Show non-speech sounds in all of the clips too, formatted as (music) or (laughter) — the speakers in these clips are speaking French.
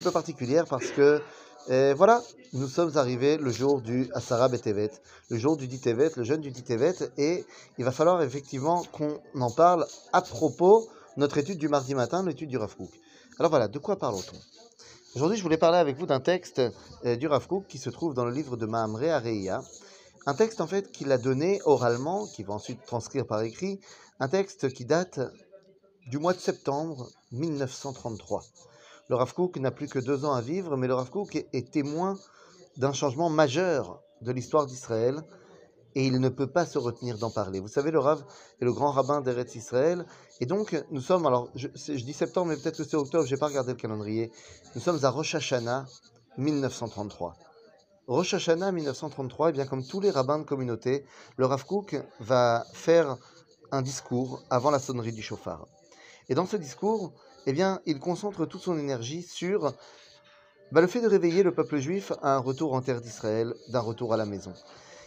peu particulière parce que euh, voilà, nous sommes arrivés le jour du Asara Betevet, le jour du Ditevet, le jeûne du Ditevet, et il va falloir effectivement qu'on en parle à propos de notre étude du mardi matin, l'étude du Rav Kook. Alors voilà, de quoi parlons-on Aujourd'hui, je voulais parler avec vous d'un texte euh, du Rav Kook qui se trouve dans le livre de Mahamre Areia, un texte en fait qu'il a donné oralement, qu'il va ensuite transcrire par écrit, un texte qui date du mois de septembre 1933. Le Rav Kook n'a plus que deux ans à vivre, mais le Rav Kook est, témoin d'un changement majeur de l'histoire d'Israël et il ne peut pas se retenir d'en parler. Vous savez, le Rav est le grand rabbin d'Eretz Israël et donc nous sommes, alors je, dis septembre, mais peut-être que c'est octobre, je n'ai pas regardé le calendrier, nous sommes à Rosh Hashanah 1933. Rosh Hashanah 1933, et bien comme tous les rabbins de communauté, le Rav Kook va faire un discours avant la sonnerie du chauffard. Et dans ce discours, eh bien, il concentre toute son énergie sur bah, le fait de réveiller le peuple juif à un retour en terre d'Israël, d'un retour à la maison.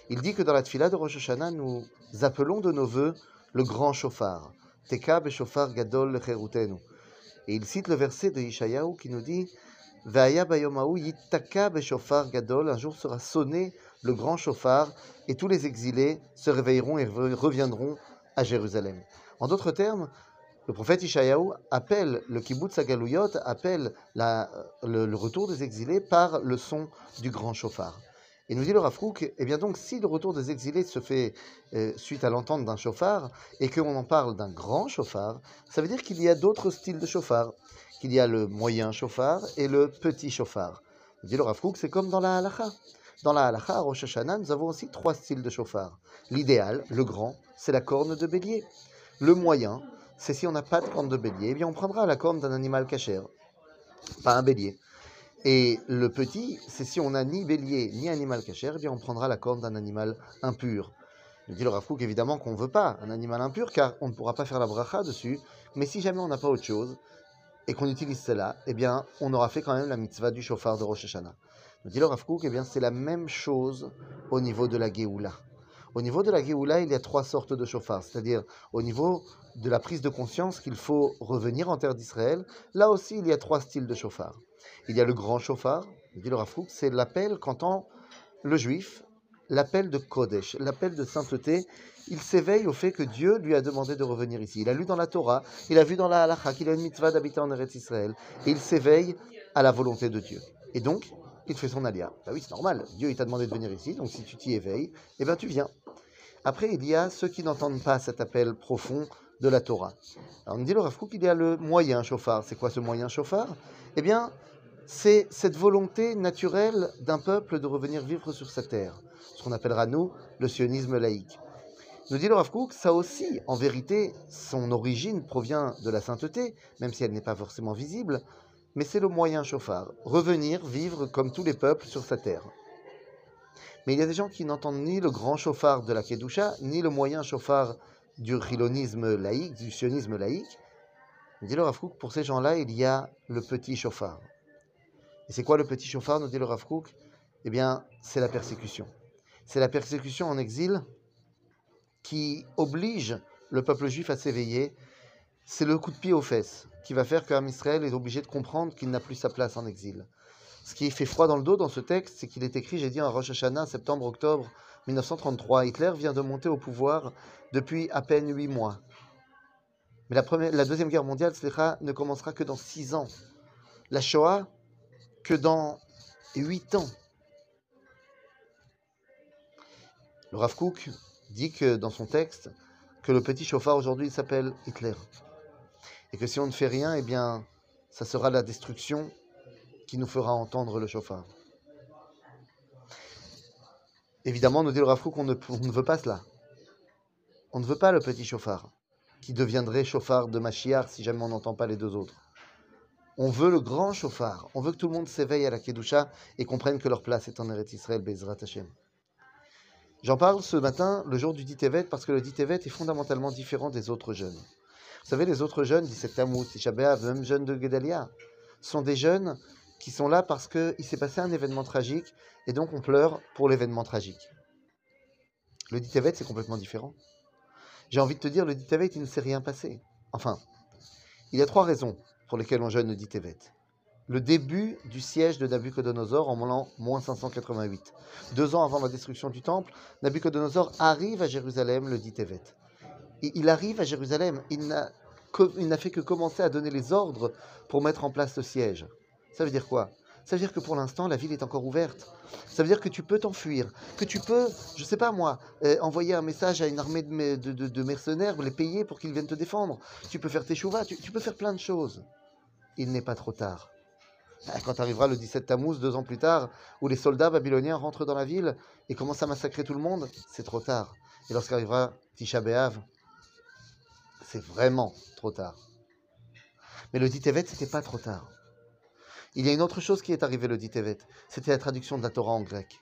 Il dit que dans la tfila de Rosh Hashanah, nous appelons de nos voeux le grand chauffard, Teka shofar gadol cherutenu. Et il cite le verset de Ishayahu qui nous dit gadol, un jour sera sonné le grand chauffard et tous les exilés se réveilleront et reviendront à Jérusalem. En d'autres termes, le prophète Ishayahu appelle le kibbutz Agalouyot, appelle le, retour des exilés par le son du grand chauffard. Et nous dit le Rafrouk, eh bien donc, si le retour des exilés se fait euh, suite à l'entente d'un chauffard et qu'on en parle d'un grand chauffard, ça veut dire qu'il y a d'autres styles de chauffard, qu'il y a le moyen chauffard et le petit chauffard. Nous dit le Rafrouk, c'est comme dans la halacha. Dans la halacha, à Rosh Hashanah, nous avons aussi trois styles de chauffard. L'idéal, le grand, c'est la corne de bélier. Le moyen, c'est si on n'a pas de corne de bélier, eh bien on prendra la corne d'un animal cachère, pas un bélier. Et le petit, c'est si on n'a ni bélier ni animal cachère, eh bien on prendra la corne d'un animal impur. Il dit le Rav évidemment qu'on ne veut pas un animal impur car on ne pourra pas faire la bracha dessus, mais si jamais on n'a pas autre chose et qu'on utilise cela, eh bien on aura fait quand même la mitzvah du chauffard de Rosh Hashanah. Il dit le Rav eh bien c'est la même chose au niveau de la Géoula. Au niveau de la Géoula, il y a trois sortes de chauffards, c'est-à-dire au niveau de la prise de conscience qu'il faut revenir en terre d'Israël. Là aussi, il y a trois styles de chauffards. Il y a le grand chauffard, dit le Rafouk, c'est l'appel qu'entend le juif, l'appel de Kodesh, l'appel de sainteté. Il s'éveille au fait que Dieu lui a demandé de revenir ici. Il a lu dans la Torah, il a vu dans la Halakha qu'il a une mitzvah d'habiter en Eretz Israël, et il s'éveille à la volonté de Dieu. Et donc, il fait son alia. Bah oui, c'est normal. Dieu, t'a demandé de venir ici, donc si tu t'y éveilles, eh bien tu viens. Après, il y a ceux qui n'entendent pas cet appel profond de la Torah. Alors, on dit le Rav qu'il y a le moyen chauffard. C'est quoi ce moyen chauffard? Eh bien, c'est cette volonté naturelle d'un peuple de revenir vivre sur sa terre, ce qu'on appellera nous le sionisme laïque. Nous dit le Rav ça aussi, en vérité, son origine provient de la sainteté, même si elle n'est pas forcément visible, mais c'est le moyen chauffard, revenir vivre comme tous les peuples sur sa terre. Mais il y a des gens qui n'entendent ni le grand chauffard de la Kedusha, ni le moyen chauffard du chilonisme laïque, du sionisme laïque. Dit le Rav pour ces gens-là, il y a le petit chauffard. Et c'est quoi le petit chauffard, nous dit le Rav Eh bien, c'est la persécution. C'est la persécution en exil qui oblige le peuple juif à s'éveiller. C'est le coup de pied aux fesses qui va faire qu'Am Israël est obligé de comprendre qu'il n'a plus sa place en exil. Ce qui fait froid dans le dos dans ce texte, c'est qu'il est écrit, j'ai dit, en Rosh Hashanah, septembre-octobre 1933. Hitler vient de monter au pouvoir depuis à peine huit mois. Mais la, Deuxième Guerre mondiale ne commencera que dans six ans. La Shoah, que dans huit ans. Le Rav Kook dit que dans son texte que le petit chauffard aujourd'hui s'appelle Hitler. Et que si on ne fait rien, eh bien, ça sera la destruction qui nous fera entendre le chauffard. Évidemment, nous dit le Rav qu'on ne, on ne veut pas cela. On ne veut pas le petit chauffard, qui deviendrait chauffard de Machiar si jamais on n'entend pas les deux autres. On veut le grand chauffard. On veut que tout le monde s'éveille à la Kedusha et comprenne que leur place est en Eretz Israël, Bezrat Hashem. J'en parle ce matin, le jour du Ditevet, parce que le Ditevet est fondamentalement différent des autres jeunes. Vous savez, les autres jeunes, 17 Tammuz, Tisha même jeunes de Gedalia, sont des jeunes qui sont là parce qu'il s'est passé un événement tragique et donc on pleure pour l'événement tragique. Le Ditevet, c'est complètement différent. J'ai envie de te dire, le Ditevet, il ne s'est rien passé. Enfin, il y a trois raisons pour lesquelles on jeûne le Ditevet. le début du siège de Nabucodonosor en l'an moins 588. Deux ans avant la destruction du temple, Nabucodonosor arrive à Jérusalem le dit Tevet. Et il arrive à Jérusalem, il n'a fait que commencer à donner les ordres pour mettre en place ce siège. Ça veut dire quoi? Ça veut dire que pour l'instant, la ville est encore ouverte. Ça veut dire que tu peux t'enfuir, que tu peux, je sais pas moi, euh, envoyer un message à une armée de, de, de, les payer pour qu'ils viennent te défendre. Tu peux faire tes chouvas, tu, tu peux faire plein de choses. Il n'est pas trop tard. Ah, quand arrivera le 17 Tammuz, deux ans plus tard, où les soldats babyloniens rentrent dans la ville et commencent à massacrer tout le monde, c'est trop tard. Et lorsqu'arrivera Tisha B'Av, c'est vraiment trop tard. Mais le dit Tevet, c'était pas trop tard. Il y a une autre chose qui est arrivée le dit Tevet, c'était la traduction de la Torah en grec,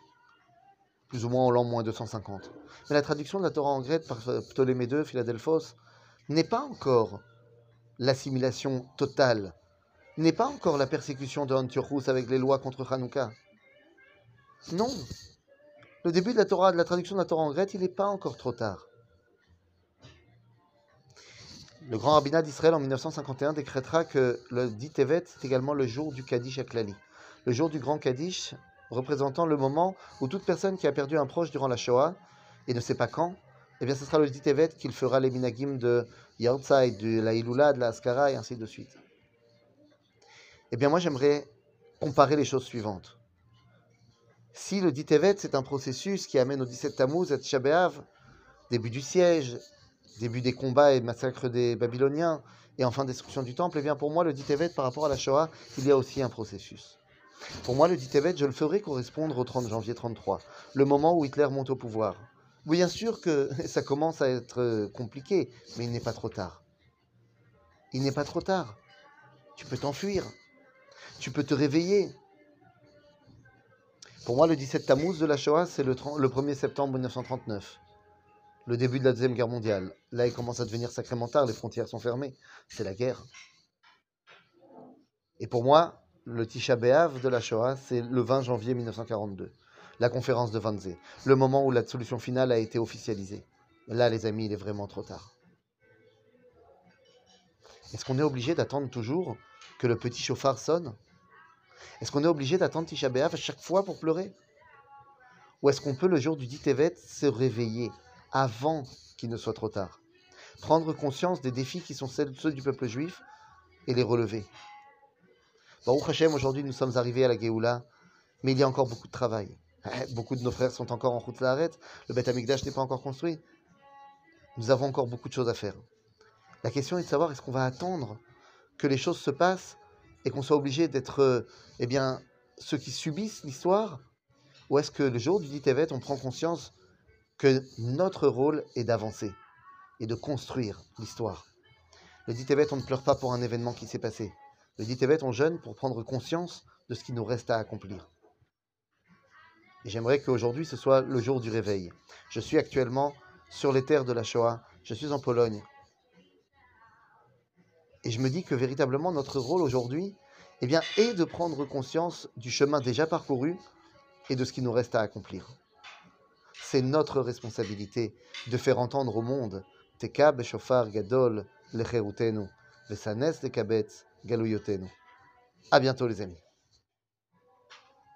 plus ou moins en l'an moins 250. Mais la traduction de la Torah en grec par Ptolémée II, Philadelphos, n'est pas encore l'assimilation totale n'est pas encore la persécution de Antiochus avec les lois contre Hanouka. Non. Le début de la Torah, de la traduction de la Torah en grec, il n'est pas encore trop tard. Le grand rabbinat d'Israël en 1951 décrétera que le dit Tevet est également le jour du Kaddish Aklali. Le jour du grand Kaddish représentant le moment où toute personne qui a perdu un proche durant la Shoah et ne sait pas quand, eh bien ce sera le dit Tevet qu'il fera les minagim de Yartzai, de la Ilula, de la Askara et ainsi de suite. Eh bien, moi, j'aimerais comparer les choses suivantes. Si le dit Tevet, c'est un processus qui amène au 17 Tammuz, à Tshabéav, début du siège, début des combats et massacres des Babyloniens, et enfin destruction du temple, eh bien, pour moi, le dit Tevet, par rapport à la Shoah, il y a aussi un processus. Pour moi, le dit Tevet, je le ferai correspondre au 30 janvier 33, le moment où Hitler monte au pouvoir. Bien sûr que (laughs) ça commence à être compliqué, mais il n'est pas trop tard. Il n'est pas trop tard. Tu peux t'enfuir tu peux te réveiller. Pour moi, le 17 Tammuz de la Shoah, c'est le, 1er septembre 1939, le début de la Deuxième Guerre mondiale. Là, il commence à devenir sacrément tard, les frontières sont fermées. C'est la guerre. Et pour moi, le Tisha B'Av de la Shoah, c'est le 20 janvier 1942, la conférence de Wannsee, le moment où la solution finale a été officialisée. Là, les amis, il est vraiment trop tard. Est-ce qu'on est obligé d'attendre toujours que le petit chauffard sonne? Est-ce qu'on est obligé d'attendre Tisha B'Av à chaque fois pour pleurer? Ou est-ce qu'on peut, le jour du dit Tevet, se réveiller? Avant qu'il ne soit trop tard Prendre conscience des défis qui sont ceux du peuple juif et les relever. Baruch Hashem, aujourd'hui nous sommes arrivés à la Géoula, mais il y a encore beaucoup de travail. Beaucoup de nos frères sont encore en route la arrête. Le Beth Amikdash n'est pas encore construit. Nous avons encore beaucoup de choses à faire. La question est de savoir est-ce qu'on va attendre que les choses se passent et qu'on soit obligé d'être euh, eh bien, ceux qui subissent l'histoire Ou est-ce que le jour du dit Tevet, on prend conscience que notre rôle est d'avancer et de construire l'histoire Le dit on ne pleure pas pour un événement qui s'est passé. Le dit on jeûne pour prendre conscience de ce qui nous reste à accomplir. Et j'aimerais qu'aujourd'hui, ce soit le jour du réveil. Je suis actuellement sur les terres de la Shoah. Je suis en Pologne. Et je me dis que véritablement notre rôle aujourd'hui eh bien, est de prendre conscience du chemin déjà parcouru et de ce qui nous reste à accomplir. C'est notre responsabilité de faire entendre au monde Tekab shofar gadol lecherutenu, vesanes lekabetz galuyotenu. À bientôt les amis.